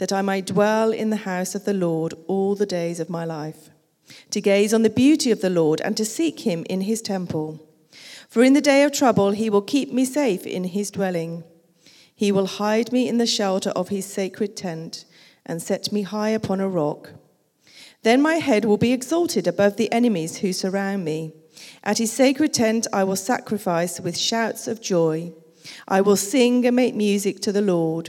that I may dwell in the house of the Lord all the days of my life, to gaze on the beauty of the Lord and to seek him in his temple. For in the day of trouble he will keep me safe in his dwelling. He will hide me in the shelter of his sacred tent and set me high upon a rock. Then my head will be exalted above the enemies who surround me. At his sacred tent I will sacrifice with shouts of joy. I will sing and make music to the Lord.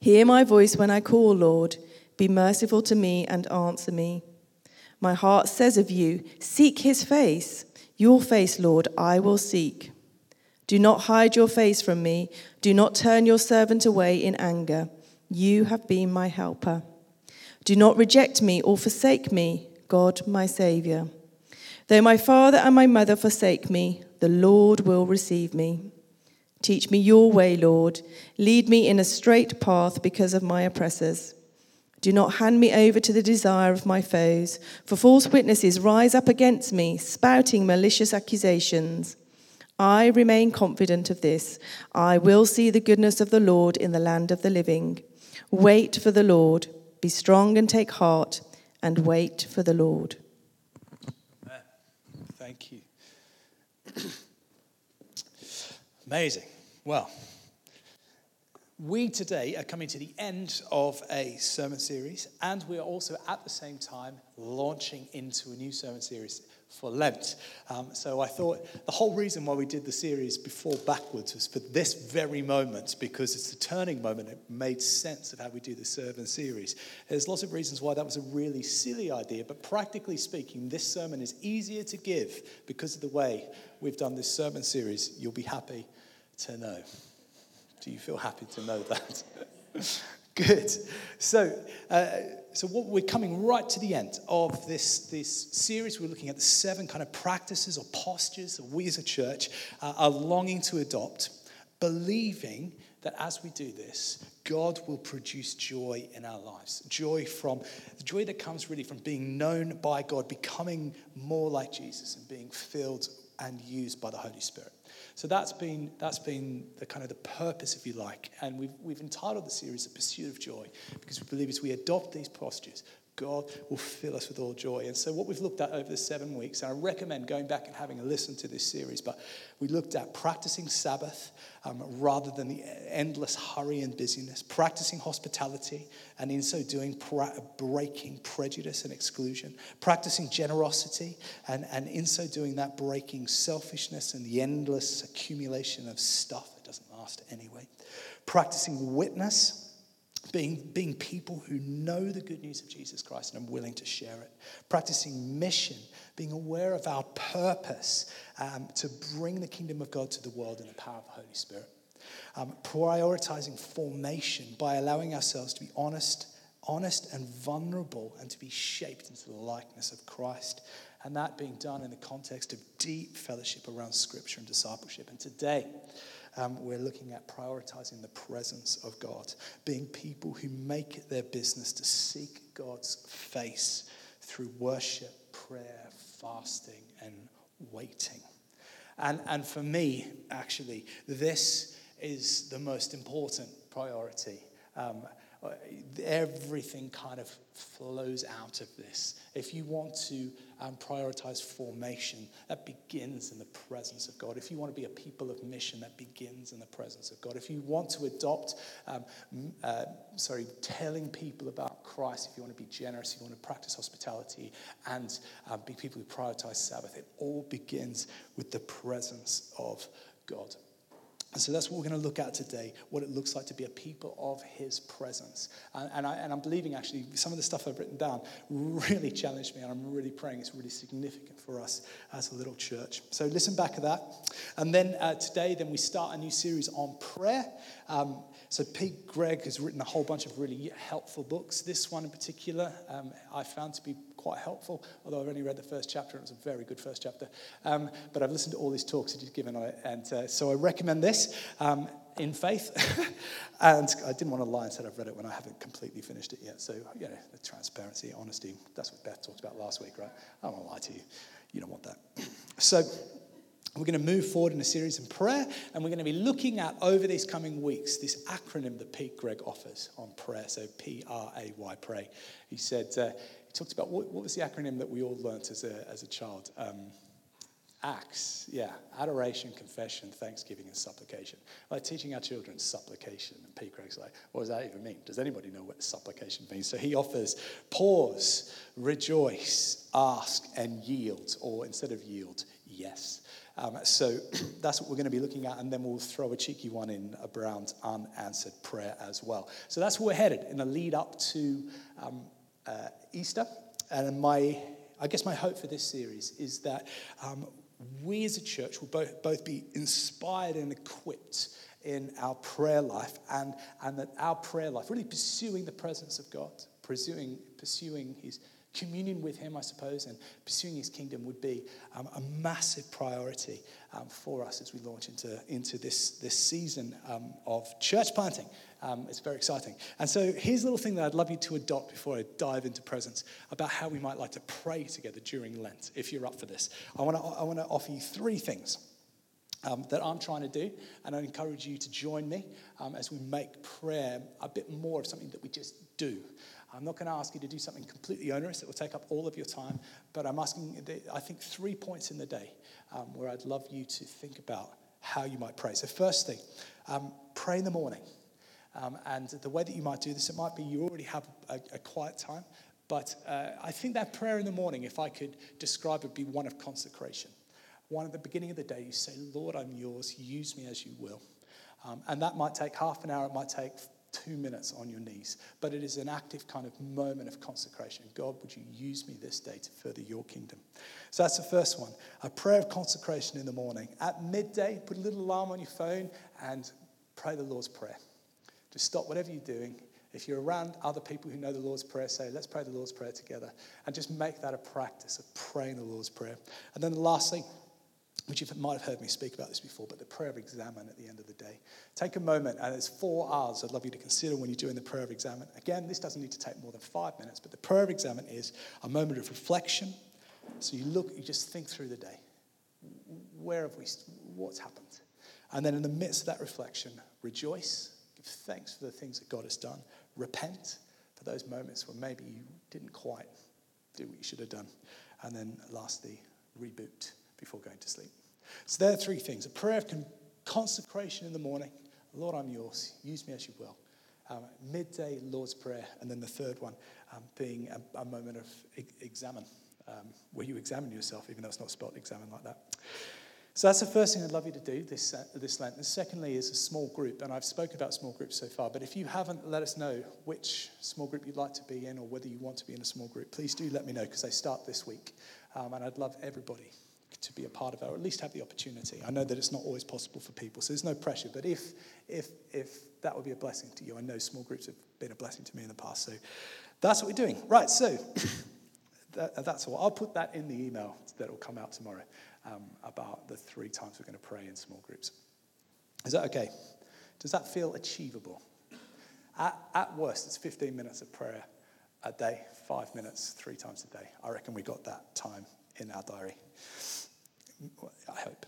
Hear my voice when I call, Lord. Be merciful to me and answer me. My heart says of you, Seek his face. Your face, Lord, I will seek. Do not hide your face from me. Do not turn your servant away in anger. You have been my helper. Do not reject me or forsake me, God, my Saviour. Though my father and my mother forsake me, the Lord will receive me. Teach me your way, Lord. Lead me in a straight path because of my oppressors. Do not hand me over to the desire of my foes, for false witnesses rise up against me, spouting malicious accusations. I remain confident of this. I will see the goodness of the Lord in the land of the living. Wait for the Lord. Be strong and take heart, and wait for the Lord. Thank you. Amazing. Well, we today are coming to the end of a sermon series, and we are also at the same time launching into a new sermon series for Lent. Um, so I thought the whole reason why we did the series before backwards was for this very moment, because it's the turning moment. It made sense of how we do the sermon series. There's lots of reasons why that was a really silly idea, but practically speaking, this sermon is easier to give because of the way we've done this sermon series. You'll be happy to know. Do you feel happy to know that? Good. So, uh, so what, we're coming right to the end of this, this series. We're looking at the seven kind of practices or postures that we as a church uh, are longing to adopt, believing that as we do this, God will produce joy in our lives. Joy from the joy that comes really from being known by God, becoming more like Jesus, and being filled and used by the Holy Spirit. So that's been, that's been the kind of the purpose, if you like. And we've, we've entitled the series The Pursuit of Joy because we believe as we adopt these postures, God will fill us with all joy. And so, what we've looked at over the seven weeks, and I recommend going back and having a listen to this series, but we looked at practicing Sabbath um, rather than the endless hurry and busyness, practicing hospitality, and in so doing, pra- breaking prejudice and exclusion, practicing generosity, and, and in so doing that, breaking selfishness and the endless accumulation of stuff that doesn't last anyway, practicing witness being, being people who know the good news of Jesus Christ and are willing to share it. Practicing mission, being aware of our purpose um, to bring the kingdom of God to the world in the power of the Holy Spirit. Um, prioritizing formation by allowing ourselves to be honest, honest and vulnerable and to be shaped into the likeness of Christ. And that being done in the context of deep fellowship around scripture and discipleship. And today, um, we're looking at prioritizing the presence of God, being people who make it their business to seek God's face through worship, prayer, fasting, and waiting. And, and for me, actually, this is the most important priority. Um, everything kind of flows out of this. If you want to um, prioritize formation, that begins in the presence of God. If you want to be a people of mission, that begins in the presence of God. If you want to adopt, um, uh, sorry, telling people about Christ, if you want to be generous, if you want to practice hospitality and um, be people who prioritize Sabbath, it all begins with the presence of God. And so that's what we're going to look at today what it looks like to be a people of his presence. And, and, I, and I'm believing actually some of the stuff I've written down really challenged me, and I'm really praying it's really significant for us as a little church. So listen back to that. And then uh, today, then we start a new series on prayer. Um, so Pete Greig has written a whole bunch of really helpful books. This one in particular, um, I found to be quite helpful, although I've only read the first chapter. It was a very good first chapter. Um, but I've listened to all these talks that he's given. And uh, so I recommend this um, in faith. and I didn't want to lie and say I've read it when I haven't completely finished it yet. So, you know, the transparency, honesty, that's what Beth talked about last week, right? I don't want to lie to you. You don't want that. So, we're going to move forward in a series in prayer, and we're going to be looking at over these coming weeks this acronym that Pete Greig offers on prayer. So P R A Y, pray. He said, uh, he talked about what, what, was the acronym that we all learnt as a, as a child? Um, Acts, yeah, adoration, confession, thanksgiving, and supplication. Like teaching our children supplication. And Pete Greig's like, what does that even mean? Does anybody know what supplication means? So he offers pause, rejoice, ask, and yield, or instead of yield, yes. Um, so that's what we're going to be looking at, and then we'll throw a cheeky one in around unanswered prayer as well. So that's where we're headed in the lead up to um, uh, Easter. And my, I guess my hope for this series is that um, we as a church will both, both be inspired and equipped in our prayer life and, and that our prayer life, really pursuing the presence of God, pursuing, pursuing His communion with Him, I suppose, and pursuing His kingdom would be um, a massive priority um, for us as we launch into, into this, this season um, of church planting. Um, it's very exciting. And so here's a little thing that I'd love you to adopt before I dive into presence about how we might like to pray together during Lent, if you're up for this. I want to I wanna offer you three things. Um, that I'm trying to do, and I encourage you to join me um, as we make prayer a bit more of something that we just do. I'm not going to ask you to do something completely onerous that will take up all of your time, but I'm asking, I think, three points in the day um, where I'd love you to think about how you might pray. So, first thing, um, pray in the morning. Um, and the way that you might do this, it might be you already have a, a quiet time, but uh, I think that prayer in the morning, if I could describe it, would be one of consecration. One at the beginning of the day, you say, Lord, I'm yours, use me as you will. Um, and that might take half an hour, it might take two minutes on your knees. But it is an active kind of moment of consecration. God, would you use me this day to further your kingdom? So that's the first one. A prayer of consecration in the morning. At midday, put a little alarm on your phone and pray the Lord's Prayer. Just stop whatever you're doing. If you're around other people who know the Lord's Prayer, say, let's pray the Lord's Prayer together. And just make that a practice of praying the Lord's Prayer. And then the last thing, which you might have heard me speak about this before, but the prayer of examen at the end of the day. Take a moment, and it's four hours I'd love you to consider when you're doing the prayer of examen. Again, this doesn't need to take more than five minutes, but the prayer of examen is a moment of reflection. So you look, you just think through the day. Where have we, what's happened? And then in the midst of that reflection, rejoice, give thanks for the things that God has done, repent for those moments where maybe you didn't quite do what you should have done. And then lastly, reboot before going to sleep. So there are three things a prayer of consecration in the morning. Lord, I'm yours. Use me as you will. Um, midday, Lord's Prayer. And then the third one um, being a, a, moment of e- examine, um, where you examine yourself, even though it's not spelled examine like that. So that's the first thing I'd love you to do this, uh, this Lent. And secondly is a small group. And I've spoken about small groups so far, but if you haven't let us know which small group you'd like to be in or whether you want to be in a small group, please do let me know because they start this week. Um, and I'd love everybody to be a part of it, or at least have the opportunity. I know that it's not always possible for people, so there's no pressure. But if, if, if that would be a blessing to you, I know small groups have been a blessing to me in the past. So that's what we're doing. Right, so that, that's all. I'll put that in the email that will come out tomorrow um, about the three times we're going to pray in small groups. Is that okay? Does that feel achievable? At, at worst, it's 15 minutes of prayer a day, five minutes, three times a day. I reckon we got that time in our diary. I hope.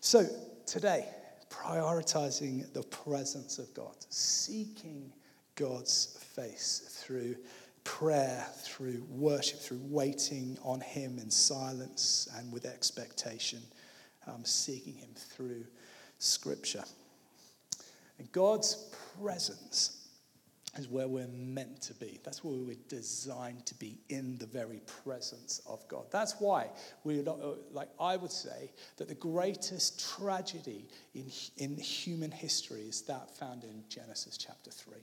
So, today, prioritizing the presence of God, seeking God's face through prayer, through worship, through waiting on Him in silence and with expectation, um, seeking Him through Scripture. And God's presence is where we're meant to be. That's where we're designed to be in the very presence of God. That's why we like I would say that the greatest tragedy in, in human history is that found in Genesis chapter 3.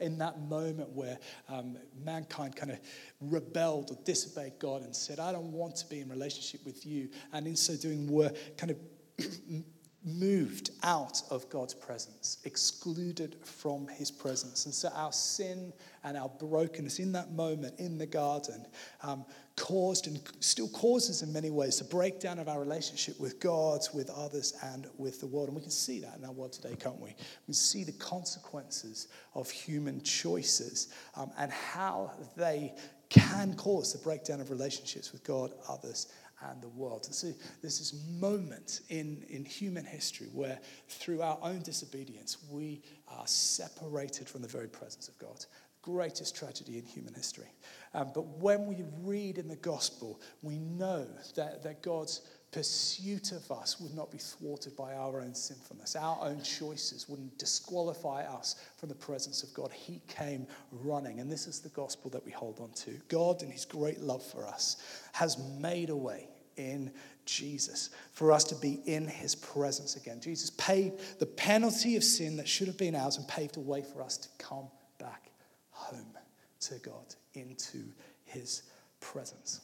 In that moment where um, mankind kind of rebelled or disobeyed God and said, I don't want to be in relationship with you. And in so doing, were kind of moved out of God's presence, excluded from his presence. And so our sin and our brokenness in that moment in the garden um, caused and still causes in many ways the breakdown of our relationship with God, with others, and with the world. And we can see that in our world today, can't we? We see the consequences of human choices um, and how they can cause the breakdown of relationships with God, others, and the world. And so there's this moment in, in human history where, through our own disobedience, we are separated from the very presence of God. Greatest tragedy in human history. Um, but when we read in the gospel, we know that, that God's pursuit of us would not be thwarted by our own sinfulness. Our own choices wouldn't disqualify us from the presence of God. He came running. And this is the gospel that we hold on to. God, in His great love for us, has made a way in Jesus for us to be in His presence again. Jesus paid the penalty of sin that should have been ours and paved a way for us to come back home to God, into His presence.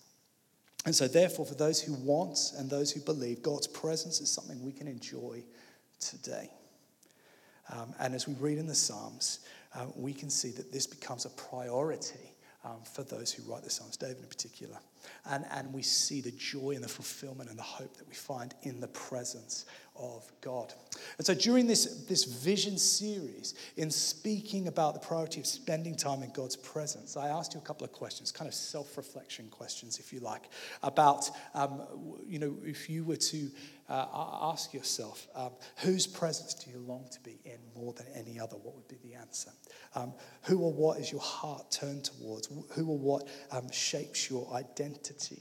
And so, therefore, for those who want and those who believe, God's presence is something we can enjoy today. Um, and as we read in the Psalms, uh, we can see that this becomes a priority um, for those who write the Psalms, David in particular. And, and we see the joy and the fulfillment and the hope that we find in the presence of God. And so during this, this vision series, in speaking about the priority of spending time in God's presence, I asked you a couple of questions, kind of self reflection questions, if you like, about, um, you know, if you were to uh, ask yourself, um, whose presence do you long to be in more than any other? What would be the answer? Um, who or what is your heart turned towards? Who or what um, shapes your identity?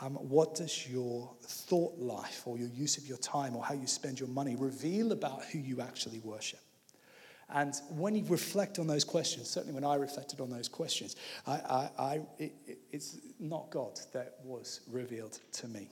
Um, what does your thought life or your use of your time or how you spend your money reveal about who you actually worship? And when you reflect on those questions, certainly when I reflected on those questions, I, I, I, it, it's not God that was revealed to me.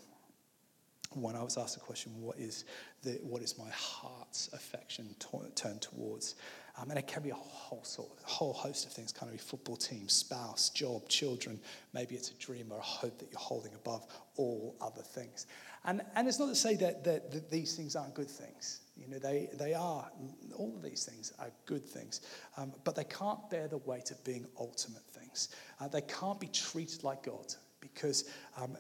When I was asked the question, what is, the, what is my heart's affection t- turned towards? Um, and it can be a whole sort, a whole host of things. Kind of a football team, spouse, job, children. Maybe it's a dream or a hope that you're holding above all other things. And, and it's not to say that, that, that these things aren't good things. You know, they, they are, all of these things are good things, um, but they can't bear the weight of being ultimate things. Uh, they can't be treated like God because um,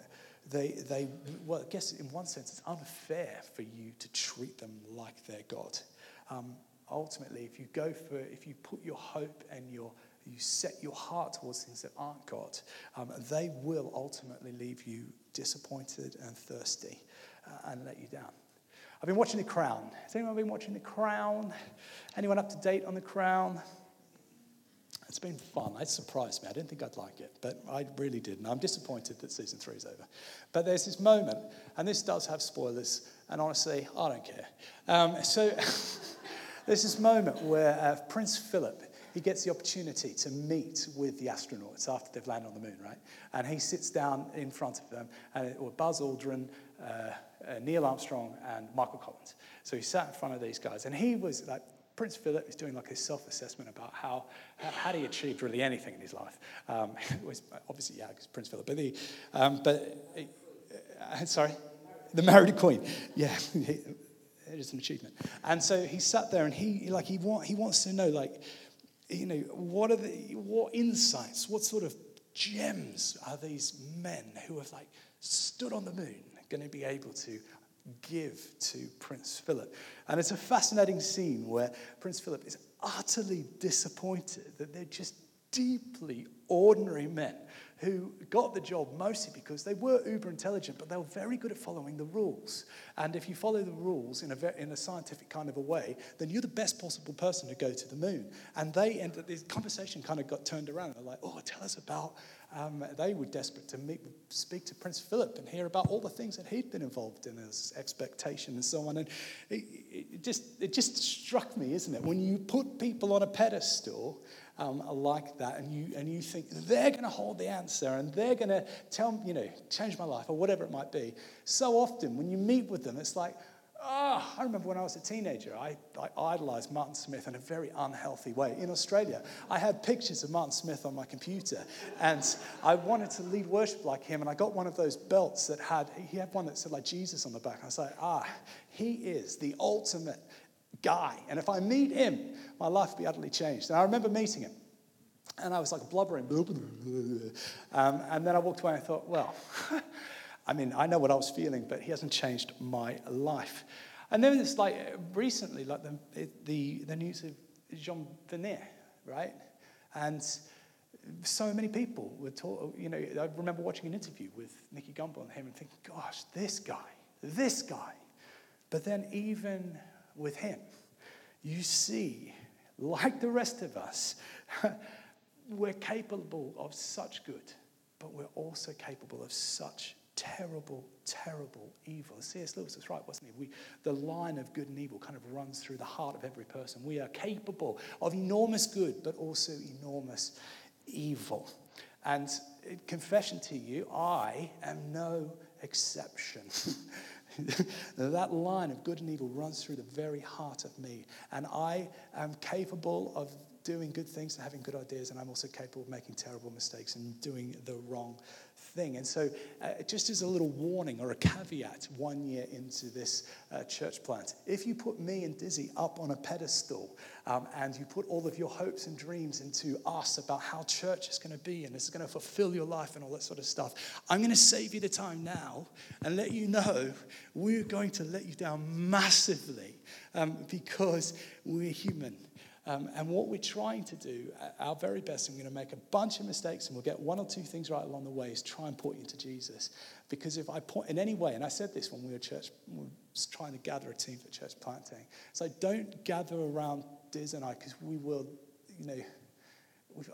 they, they, well, I guess in one sense, it's unfair for you to treat them like they're God. Um, ultimately, if you go for, if you put your hope and your, you set your heart towards things that aren't God, um, they will ultimately leave you disappointed and thirsty uh, and let you down. I've been watching The Crown. Has anyone been watching The Crown? Anyone up to date on The Crown? It's been fun. It surprised me. I didn't think I'd like it, but I really did. And I'm disappointed that season three is over. But there's this moment, and this does have spoilers, and honestly, I don't care. Um, so. There's this moment where uh, Prince Philip, he gets the opportunity to meet with the astronauts after they've landed on the moon, right? And he sits down in front of them, and it was Buzz Aldrin, uh, uh, Neil Armstrong, and Michael Collins. So he sat in front of these guys, and he was like, Prince Philip is doing like a self-assessment about how, how he achieved really anything in his life. Um, was obviously yeah, because Prince Philip, but the, um, but uh, sorry, the married queen. Yeah, it is an achievement. And so he sat there and he like he want, he wants to know like you know what are the what insights, what sort of gems are these men who have like stood on the moon going to be able to give to Prince Philip? And it's a fascinating scene where Prince Philip is utterly disappointed that they're just deeply ordinary men who got the job mostly because they were uber intelligent, but they were very good at following the rules. And if you follow the rules in a, very, in a scientific kind of a way, then you're the best possible person to go to the moon. And they ended, this conversation kind of got turned around. They're like, oh, tell us about, um, they were desperate to meet, speak to Prince Philip and hear about all the things that he'd been involved in, his expectation and so on. And it, it, just, it just struck me, isn't it? When you put people on a pedestal, um, like that, and you, and you think they're going to hold the answer and they're going to tell, you know, change my life or whatever it might be. So often when you meet with them, it's like, oh, I remember when I was a teenager, I, I idolized Martin Smith in a very unhealthy way. In Australia, I had pictures of Martin Smith on my computer, and I wanted to lead worship like him, and I got one of those belts that had, he had one that said like Jesus on the back. I was like, ah, he is the ultimate guy. And if I meet him, my life will be utterly changed. And I remember meeting him. And I was like blubbering. Um, and then I walked away and I thought, well, I mean, I know what I was feeling, but he hasn't changed my life. And then it's like recently, like the, the, the news of Jean Vanier, right? And so many people were taught, you know, I remember watching an interview with Nicky Gumbel and him and thinking, gosh, this guy, this guy. But then even with him, you see, like the rest of us, we're capable of such good, but we're also capable of such terrible, terrible evil. C.S. Lewis was right, wasn't he? We, the line of good and evil kind of runs through the heart of every person. We are capable of enormous good, but also enormous evil. And uh, confession to you, I am no exception. that line of good and evil runs through the very heart of me. And I am capable of doing good things and having good ideas, and I'm also capable of making terrible mistakes and doing the wrong thing. And so, uh, just as a little warning or a caveat, one year into this uh, church plant, if you put me and Dizzy up on a pedestal um, and you put all of your hopes and dreams into us about how church is going to be and it's going to fulfill your life and all that sort of stuff, I'm going to save you the time now and let you know we're going to let you down massively um, because we're human. Um, and what we're trying to do, our very best, and we're going to make a bunch of mistakes and we'll get one or two things right along the way, is try and point you to Jesus. Because if I point in any way, and I said this when we were church, we were trying to gather a team for church planting, so don't gather around Diz and I because we will, you know,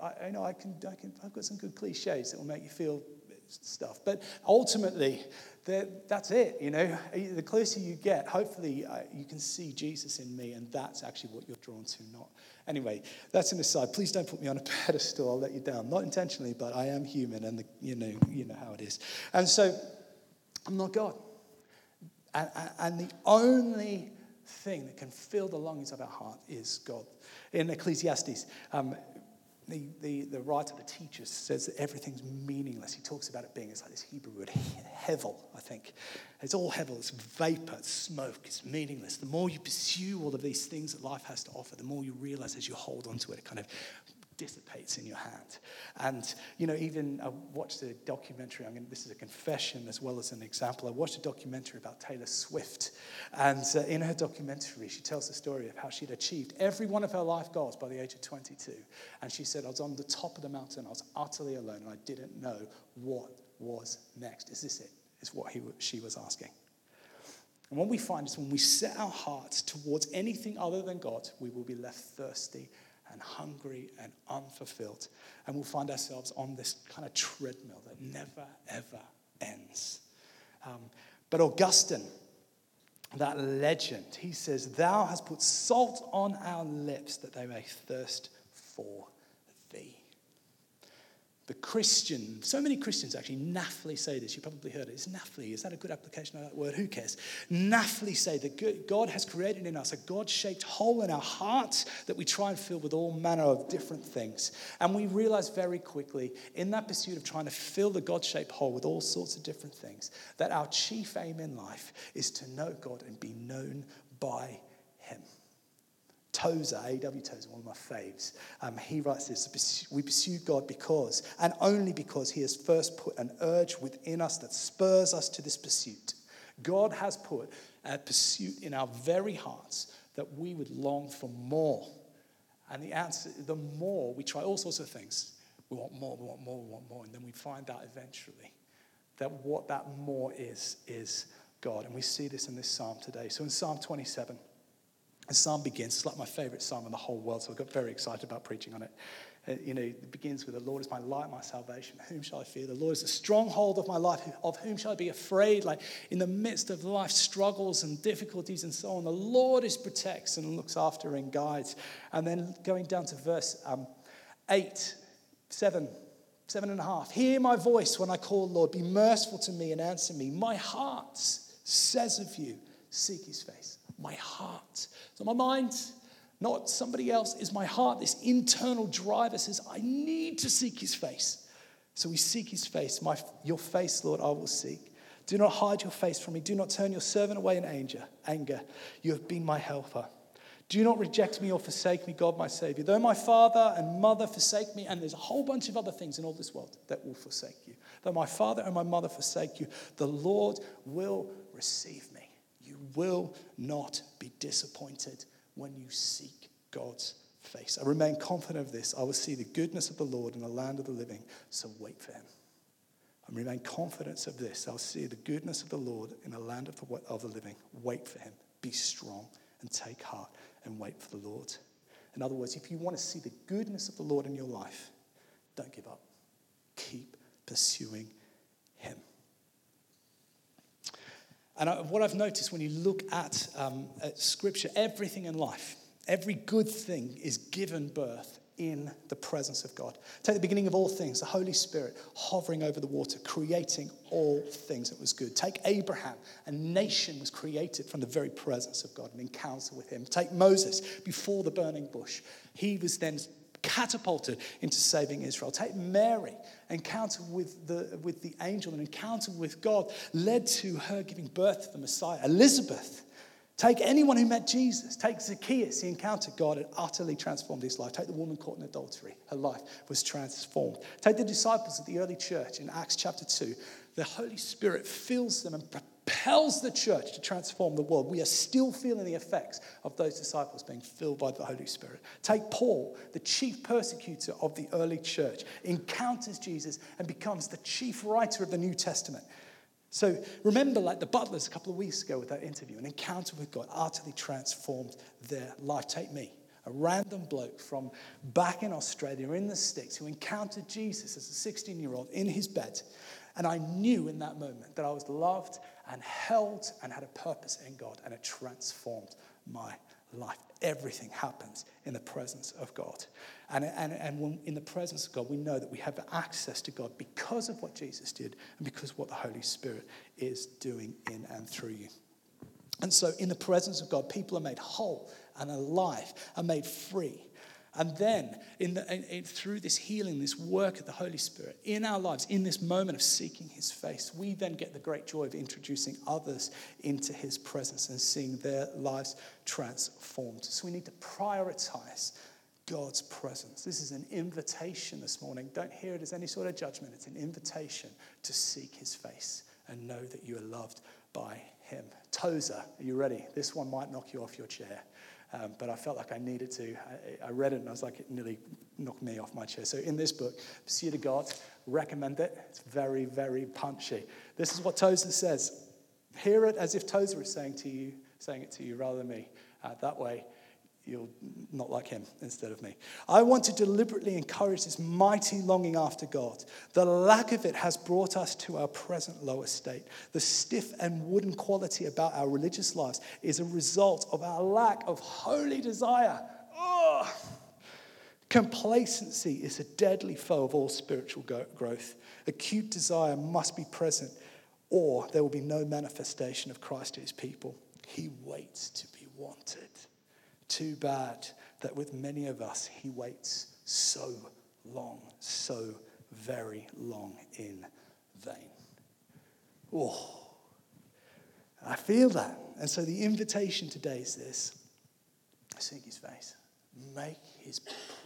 I, I know I can, I can, I've got some good cliches that will make you feel stuff. But ultimately, that's it. You know, the closer you get, hopefully uh, you can see Jesus in me, and that's actually what you're drawn to. Not anyway. That's an aside. Please don't put me on a pedestal. I'll let you down. Not intentionally, but I am human, and the, you know, you know how it is. And so, I'm not God. And, and the only thing that can fill the longings of our heart is God. In Ecclesiastes, um, the, the, the writer, the teacher, says that everything's meaningless. He talks about it being, it's like this Hebrew word, hevel, I think. It's all hevel, it's vapor, it's smoke, it's meaningless. The more you pursue all of these things that life has to offer, the more you realize as you hold onto it, it kind of dissipates in your hand. And, you know, even I watched a documentary, I mean, this is a confession as well as an example. I watched a documentary about Taylor Swift. And uh, in her documentary, she tells the story of how she'd achieved every one of her life goals by the age of 22. And she said, I was on the top of the mountain, I was utterly alone, and I didn't know what was next. Is this it? Is what he, she was asking. And what we find is when we set our hearts towards anything other than God, we will be left thirsty and hungry and unfulfilled. And we'll find ourselves on this kind of treadmill that never, ever ends. Um, but Augustine, that legend, he says, Thou hast put salt on our lips that they may thirst for the Christian, so many Christians actually naffly say this. You probably heard it. It's naffly. Is that a good application of that word? Who cares? Naffly say that God has created in us a God shaped hole in our hearts that we try and fill with all manner of different things. And we realize very quickly, in that pursuit of trying to fill the God shaped hole with all sorts of different things, that our chief aim in life is to know God and be known by Him. Tozer, A.W. Tozer, one of my faves, um, he writes this We pursue God because, and only because, He has first put an urge within us that spurs us to this pursuit. God has put a pursuit in our very hearts that we would long for more. And the answer, the more we try all sorts of things, We want more, we want more, we want more. And then we find out eventually that what that more is, is God. And we see this in this psalm today. So in Psalm 27, the psalm begins, it's like my favorite psalm in the whole world, so I got very excited about preaching on it. Uh, you know, it begins with, The Lord is my light, my salvation. Whom shall I fear? The Lord is the stronghold of my life. Of whom shall I be afraid? Like in the midst of life struggles and difficulties and so on, the Lord is protects and looks after and guides. And then going down to verse um, 8, 7, seven and a half. Hear my voice when I call, Lord. Be merciful to me and answer me. My heart says of you, seek his face. My heart. So my mind not somebody else, is my heart. This internal driver says, I need to seek his face. So we seek his face. My, your face, Lord, I will seek. Do not hide your face from me. Do not turn your servant away in anger. Anger. You have been my helper. Do not reject me or forsake me, God, my Savior. Though my father and mother forsake me, and there's a whole bunch of other things in all this world that will forsake you. Though my father and my mother forsake you, the Lord will receive me. Will not be disappointed when you seek God's face. I remain confident of this. I will see the goodness of the Lord in the land of the living, so wait for him. I remain confident of this. I'll see the goodness of the Lord in the land of the, of the living. Wait for him. Be strong and take heart and wait for the Lord. In other words, if you want to see the goodness of the Lord in your life, don't give up. Keep pursuing him. And I, what I've noticed when you look at, um, at Scripture, everything in life, every good thing is given birth in the presence of God. Take the beginning of all things, the Holy Spirit hovering over the water, creating all things that was good. Take Abraham, a nation was created from the very presence of God, an encounter with him. Take Moses before the burning bush. He was then catapulted into saving Israel. Take Mary, encounter with the, with the angel, an encounter with God led to her giving birth to the Messiah. Elizabeth, take anyone who met Jesus. Take Zacchaeus, he encountered God and utterly transformed his life. Take the woman caught in adultery, her life was transformed. Take the disciples of the early church in Acts chapter 2. The Holy Spirit fills them and compels the church to transform the world. We are still feeling the effects of those disciples being filled by the Holy Spirit. Take Paul, the chief persecutor of the early church, encounters Jesus and becomes the chief writer of the New Testament. So remember, like the butlers a couple of weeks ago with that interview, an encounter with God utterly transformed their life. Take me, a random bloke from back in Australia in the sticks who encountered Jesus as a 16 year old in his bed. And I knew in that moment that I was loved and held and had a purpose in God, and it transformed my life. Everything happens in the presence of God. And, and, and when in the presence of God, we know that we have access to God because of what Jesus did and because what the Holy Spirit is doing in and through you. And so, in the presence of God, people are made whole and alive, are made free. And then, in the, in, in, through this healing, this work of the Holy Spirit in our lives, in this moment of seeking His face, we then get the great joy of introducing others into His presence and seeing their lives transformed. So we need to prioritize God's presence. This is an invitation this morning. Don't hear it as any sort of judgment, it's an invitation to seek His face and know that you are loved by Him. Tozer, are you ready? This one might knock you off your chair. Um, but I felt like I needed to. I, I, read it and I was like, it nearly knocked me off my chair. So in this book, Pursuit of God, recommend it. It's very, very punchy. This is what Tozer says. Hear it as if Tozer is saying to you, saying it to you rather than me. Uh, that way, you'll not like him instead of me. I want to deliberately encourage this mighty longing after God. The lack of it has brought us to our present lower state. The stiff and wooden quality about our religious lives is a result of our lack of holy desire. Oh. Complacency is a deadly foe of all spiritual growth. Acute desire must be present, or there will be no manifestation of Christ to his people. He waits to be wanted. Too bad that with many of us, he waits so long, so very long in vain. Oh, I feel that. And so the invitation today is this seek his face, make his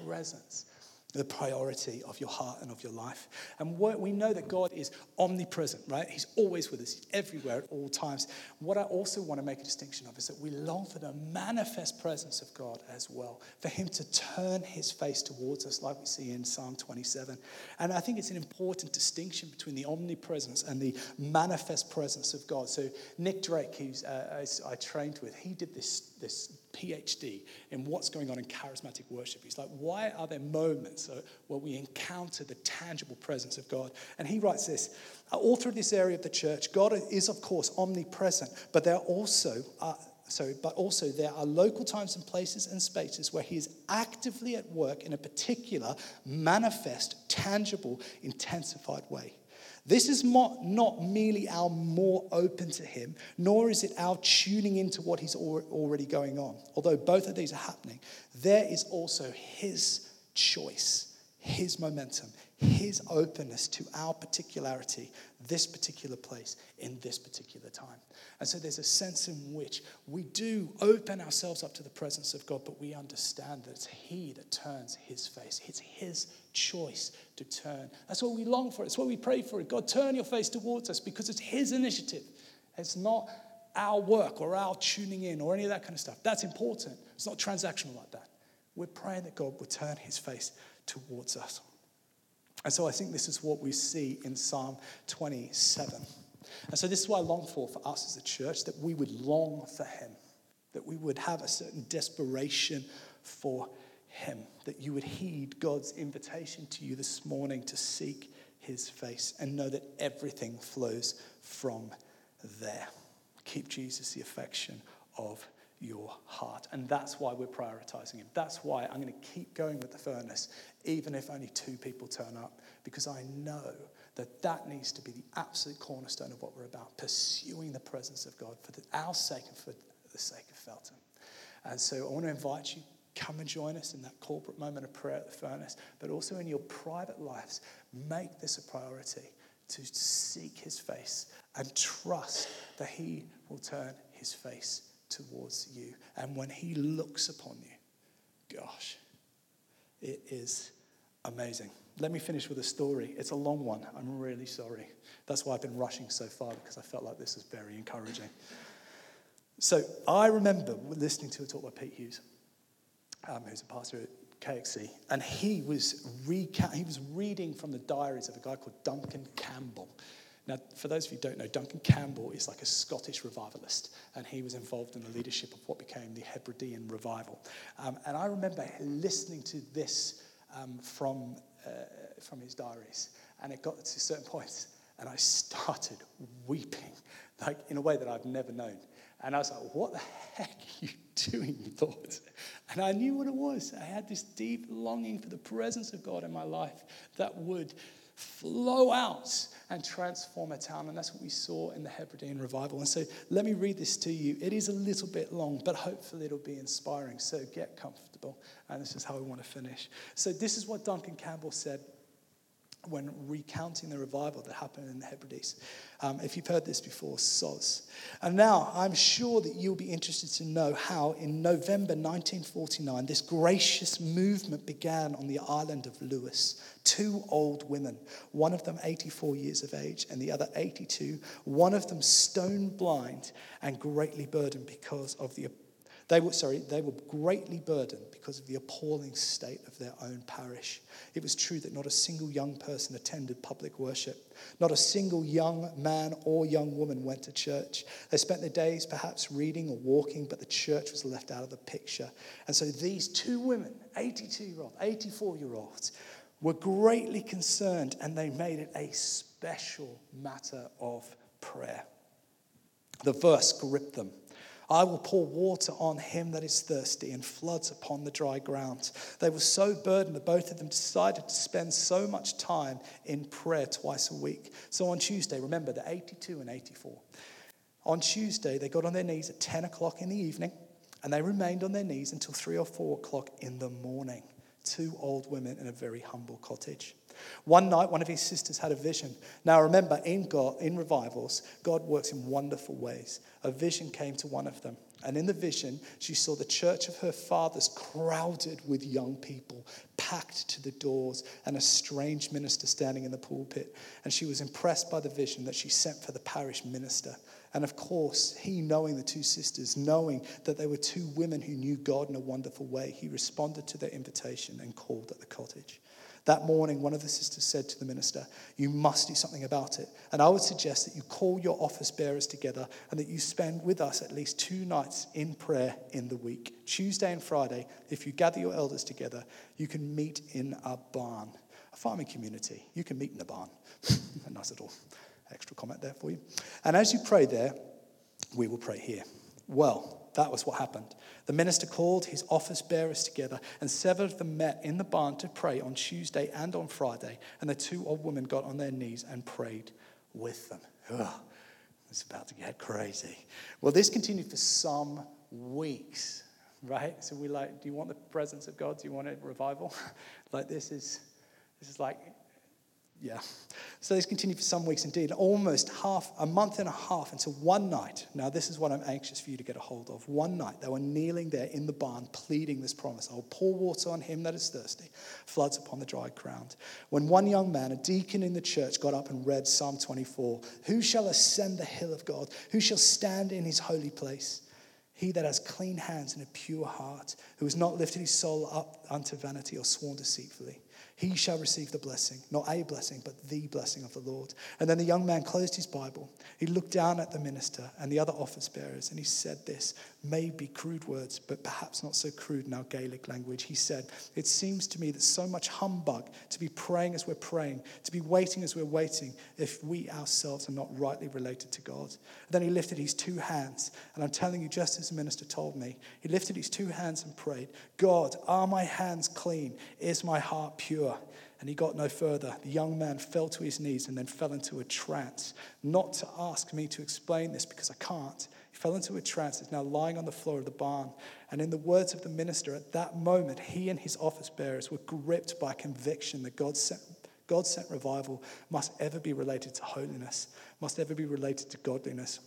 presence the priority of your heart and of your life. And we know that God is omnipresent, right? He's always with us, He's everywhere at all times. What I also want to make a distinction of is that we long for the manifest presence of God as well, for Him to turn His face towards us, like we see in Psalm 27. And I think it's an important distinction between the omnipresence and the manifest presence of God. So, Nick Drake, who's uh, I trained with, he did this, this PhD in what's going on in charismatic worship. He's like, why are there moments where we encounter the tangible presence of God? And he writes this all through this area of the church, God is, of course, omnipresent, but there are also. Uh, sorry, but also there are local times and places and spaces where he is actively at work in a particular, manifest, tangible, intensified way. This is not, merely our more open to Him, nor is it our tuning into what He's already going on. Although both of these are happening, there is also His choice, His momentum, His openness to our particularity, this particular place, in this particular time. And so there's a sense in which we do open ourselves up to the presence of God, but we understand that it's He that turns His face. It's His choice to turn. That's what we long for. It's what we pray for. God, turn your face towards us because it's His initiative. It's not our work or our tuning in or any of that kind of stuff. That's important. It's not transactional like that. We're praying that God would turn His face towards us. And so I think this is what we see in Psalm 27. And so this is what I long for for us as a church that we would long for him, that we would have a certain desperation for him, that you would heed God's invitation to you this morning to seek his face and know that everything flows from there. Keep Jesus the affection of your heart. And that's why we're prioritizing him. That's why I'm going to keep going with the furnace, even if only two people turn up, because I know that that needs to be the absolute cornerstone of what we're about, pursuing the presence of God for the, our sake and for the sake of Felton. And so I want to invite you, come and join us in that corporate moment of prayer at the furnace, but also in your private lives, make this a priority to seek his face and trust that he will turn his face towards you. And when he looks upon you, gosh, it is amazing. Let me finish with a story. It's a long one. I'm really sorry. That's why I've been rushing so far because I felt like this was very encouraging. So I remember listening to a talk by Pete Hughes, um, who's a pastor at KXC, and he was, reca- he was reading from the diaries of a guy called Duncan Campbell. Now, for those of you who don't know, Duncan Campbell is like a Scottish revivalist, and he was involved in the leadership of what became the Hebridean revival. Um, and I remember listening to this um, from uh, from his diaries. And it got to certain points, and I started weeping, like in a way that I've never known. And I was like, what the heck are you doing, Lord? And I knew what it was. I had this deep longing for the presence of God in my life that would flow out and transform a town. And that's what we saw in the Hebridean revival. And so let me read this to you. It is a little bit long, but hopefully it'll be inspiring. So get comfortable. And this is how we want to finish. So this is what Duncan Campbell said when recounting the revival that happened in the Hebrides. Um, if you've heard this before, soz. And now I'm sure that you'll be interested to know how in November 1949 this gracious movement began on the island of Lewis. Two old women, one of them 84 years of age and the other 82, one of them stone blind and greatly burdened because of the they were, sorry, they were greatly burdened because of the appalling state of their own parish. It was true that not a single young person attended public worship. Not a single young man or young woman went to church. They spent their days perhaps reading or walking, but the church was left out of the picture. And so these two women, 82 year olds, 84 year olds, were greatly concerned and they made it a special matter of prayer. The verse gripped them. I will pour water on him that is thirsty and floods upon the dry ground. They were so burdened that both of them decided to spend so much time in prayer twice a week. So on Tuesday, remember the 82 and 84. On Tuesday, they got on their knees at 10 o'clock in the evening and they remained on their knees until 3 or 4 o'clock in the morning. Two old women in a very humble cottage. One night, one of his sisters had a vision. Now, remember, in God, in revivals, God works in wonderful ways. A vision came to one of them, and in the vision, she saw the church of her fathers crowded with young people, packed to the doors and a strange minister standing in the pulpit. And she was impressed by the vision that she sent for the parish minister. And of course, he, knowing the two sisters, knowing that they were two women who knew God in a wonderful way, he responded to their invitation and called at the cottage. That morning, one of the sisters said to the minister, You must do something about it. And I would suggest that you call your office bearers together and that you spend with us at least two nights in prayer in the week. Tuesday and Friday, if you gather your elders together, you can meet in a barn, a farming community. You can meet in a barn. a nice little extra comment there for you. And as you pray there, we will pray here. Well, that was what happened. The minister called his office bearers together, and seven of them met in the barn to pray on Tuesday and on Friday. And the two old women got on their knees and prayed with them. Ugh, it's about to get crazy. Well, this continued for some weeks, right? So we like, do you want the presence of God? Do you want a revival? like this is, this is like yeah. So this continued for some weeks indeed, almost half, a month and a half until one night. Now, this is what I'm anxious for you to get a hold of. One night, they were kneeling there in the barn, pleading this promise I will pour water on him that is thirsty, floods upon the dry ground. When one young man, a deacon in the church, got up and read Psalm 24 Who shall ascend the hill of God? Who shall stand in his holy place? He that has clean hands and a pure heart, who has not lifted his soul up unto vanity or sworn deceitfully he shall receive the blessing, not a blessing, but the blessing of the Lord. And then the young man closed his Bible. He looked down at the minister and the other office bearers, and he said this may be crude words, but perhaps not so crude in our Gaelic language. He said, It seems to me that so much humbug to be praying as we're praying, to be waiting as we're waiting, if we ourselves are not rightly related to God. And then he lifted his two hands, and I'm telling you, just as the minister told me, he lifted his two hands and prayed, God, are my hands clean? Is my heart pure? And he got no further. The young man fell to his knees and then fell into a trance. Not to ask me to explain this because I can't. He fell into a trance, is now lying on the floor of the barn. And in the words of the minister, at that moment, he and his office bearers were gripped by conviction that God sent, God sent revival must ever be related to holiness, must ever be related to godliness.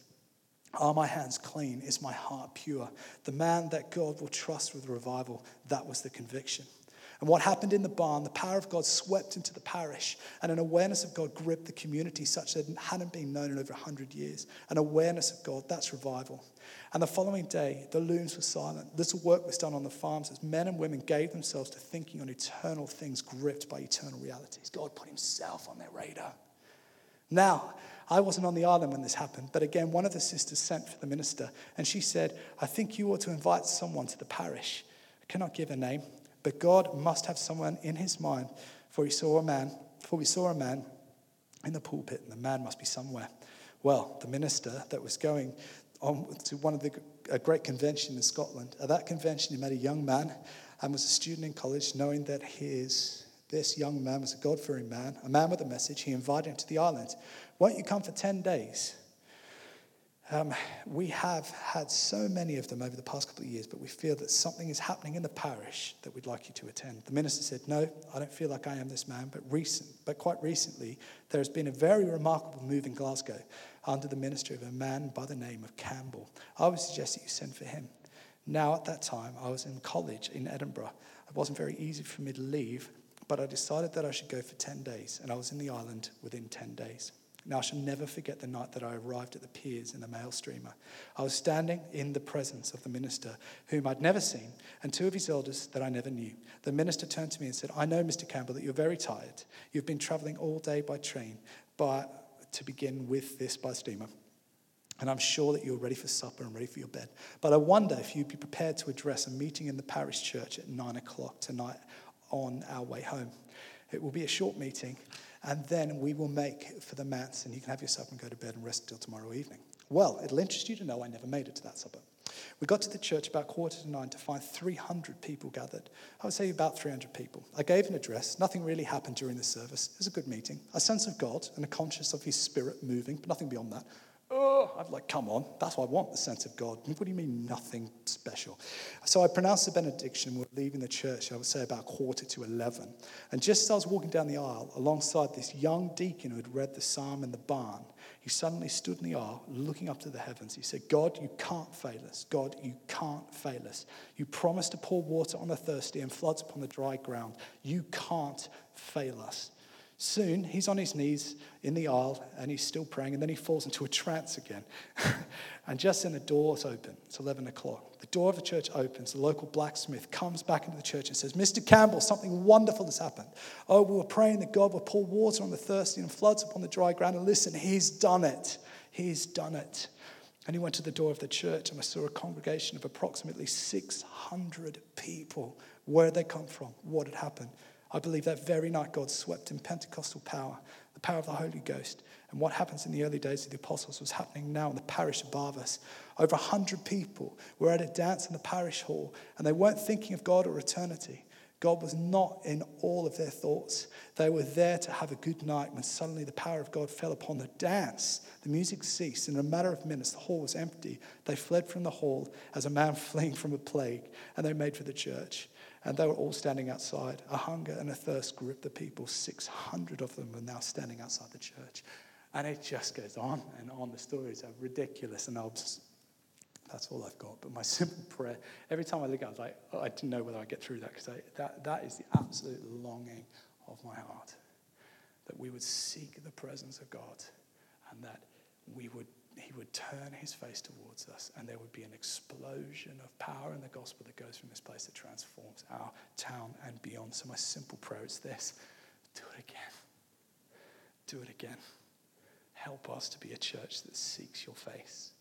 Are my hands clean? Is my heart pure? The man that God will trust with revival, that was the conviction. And what happened in the barn, the power of God swept into the parish, and an awareness of God gripped the community such that it hadn't been known in over 100 years. An awareness of God, that's revival. And the following day, the looms were silent. Little work was done on the farms as men and women gave themselves to thinking on eternal things gripped by eternal realities. God put himself on their radar. Now, I wasn't on the island when this happened, but again, one of the sisters sent for the minister, and she said, I think you ought to invite someone to the parish. I cannot give a name, but God must have someone in his mind, for he saw a man, for we saw a man in the pulpit, and the man must be somewhere. Well, the minister that was going on to one of the a great convention in Scotland. At that convention, he met a young man and was a student in college, knowing that his this young man was a God-fearing man, a man with a message. He invited him to the island. Won't you come for 10 days? Um, we have had so many of them over the past couple of years, but we feel that something is happening in the parish that we'd like you to attend. The minister said, No, I don't feel like I am this man, but recent, but quite recently, there has been a very remarkable move in Glasgow under the ministry of a man by the name of Campbell. I would suggest that you send for him. Now, at that time, I was in college in Edinburgh. It wasn't very easy for me to leave, but I decided that I should go for 10 days, and I was in the island within 10 days. Now, I shall never forget the night that I arrived at the piers in the mail steamer. I was standing in the presence of the minister, whom I'd never seen, and two of his elders that I never knew. The minister turned to me and said, I know, Mr. Campbell, that you're very tired. You've been traveling all day by train, but to begin with this by steamer. And I'm sure that you're ready for supper and ready for your bed. But I wonder if you'd be prepared to address a meeting in the parish church at nine o'clock tonight on our way home. It will be a short meeting, and then we will make for the mats, and you can have your supper and go to bed and rest until tomorrow evening. Well, it'll interest you to know I never made it to that supper. We got to the church about quarter to nine to find 300 people gathered. I would say about 300 people. I gave an address. Nothing really happened during the service. It was a good meeting. A sense of God and a conscious of His Spirit moving, but nothing beyond that. Oh, I'm like, come on, that's what I want, the sense of God. What do you mean, nothing special? So I pronounced the benediction. We're leaving the church, I would say about quarter to 11. And just as I was walking down the aisle alongside this young deacon who had read the psalm in the barn, he suddenly stood in the aisle looking up to the heavens. He said, God, you can't fail us. God, you can't fail us. You promised to pour water on the thirsty and floods upon the dry ground. You can't fail us. Soon, he's on his knees in the aisle and he's still praying, and then he falls into a trance again. and just then the doors open. It's 11 o'clock. The door of the church opens. The local blacksmith comes back into the church and says, Mr. Campbell, something wonderful has happened. Oh, we were praying that God would pour water on the thirsty and floods upon the dry ground. And listen, he's done it. He's done it. And he went to the door of the church, and I saw a congregation of approximately 600 people. Where had they come from? What had happened? I believe that very night God swept in Pentecostal power, the power of the Holy Ghost. And what happens in the early days of the apostles was happening now in the parish of Barvas. Over 100 people were at a dance in the parish hall, and they weren't thinking of God or eternity. God was not in all of their thoughts. They were there to have a good night when suddenly the power of God fell upon the dance. The music ceased. In a matter of minutes, the hall was empty. They fled from the hall as a man fleeing from a plague, and they made for the church. And they were all standing outside. A hunger and a thirst gripped the people. 600 of them were now standing outside the church. And it just goes on and on. The stories are ridiculous. And just, that's all I've got. But my simple prayer, every time I look at it, I was like, oh, I didn't know whether I'd get through that because that, that is the absolute longing of my heart. That we would seek the presence of God and that we would he would turn his face towards us and there would be an explosion of power in the gospel that goes from this place that transforms our town and beyond. So, my simple prayer is this do it again. Do it again. Help us to be a church that seeks your face.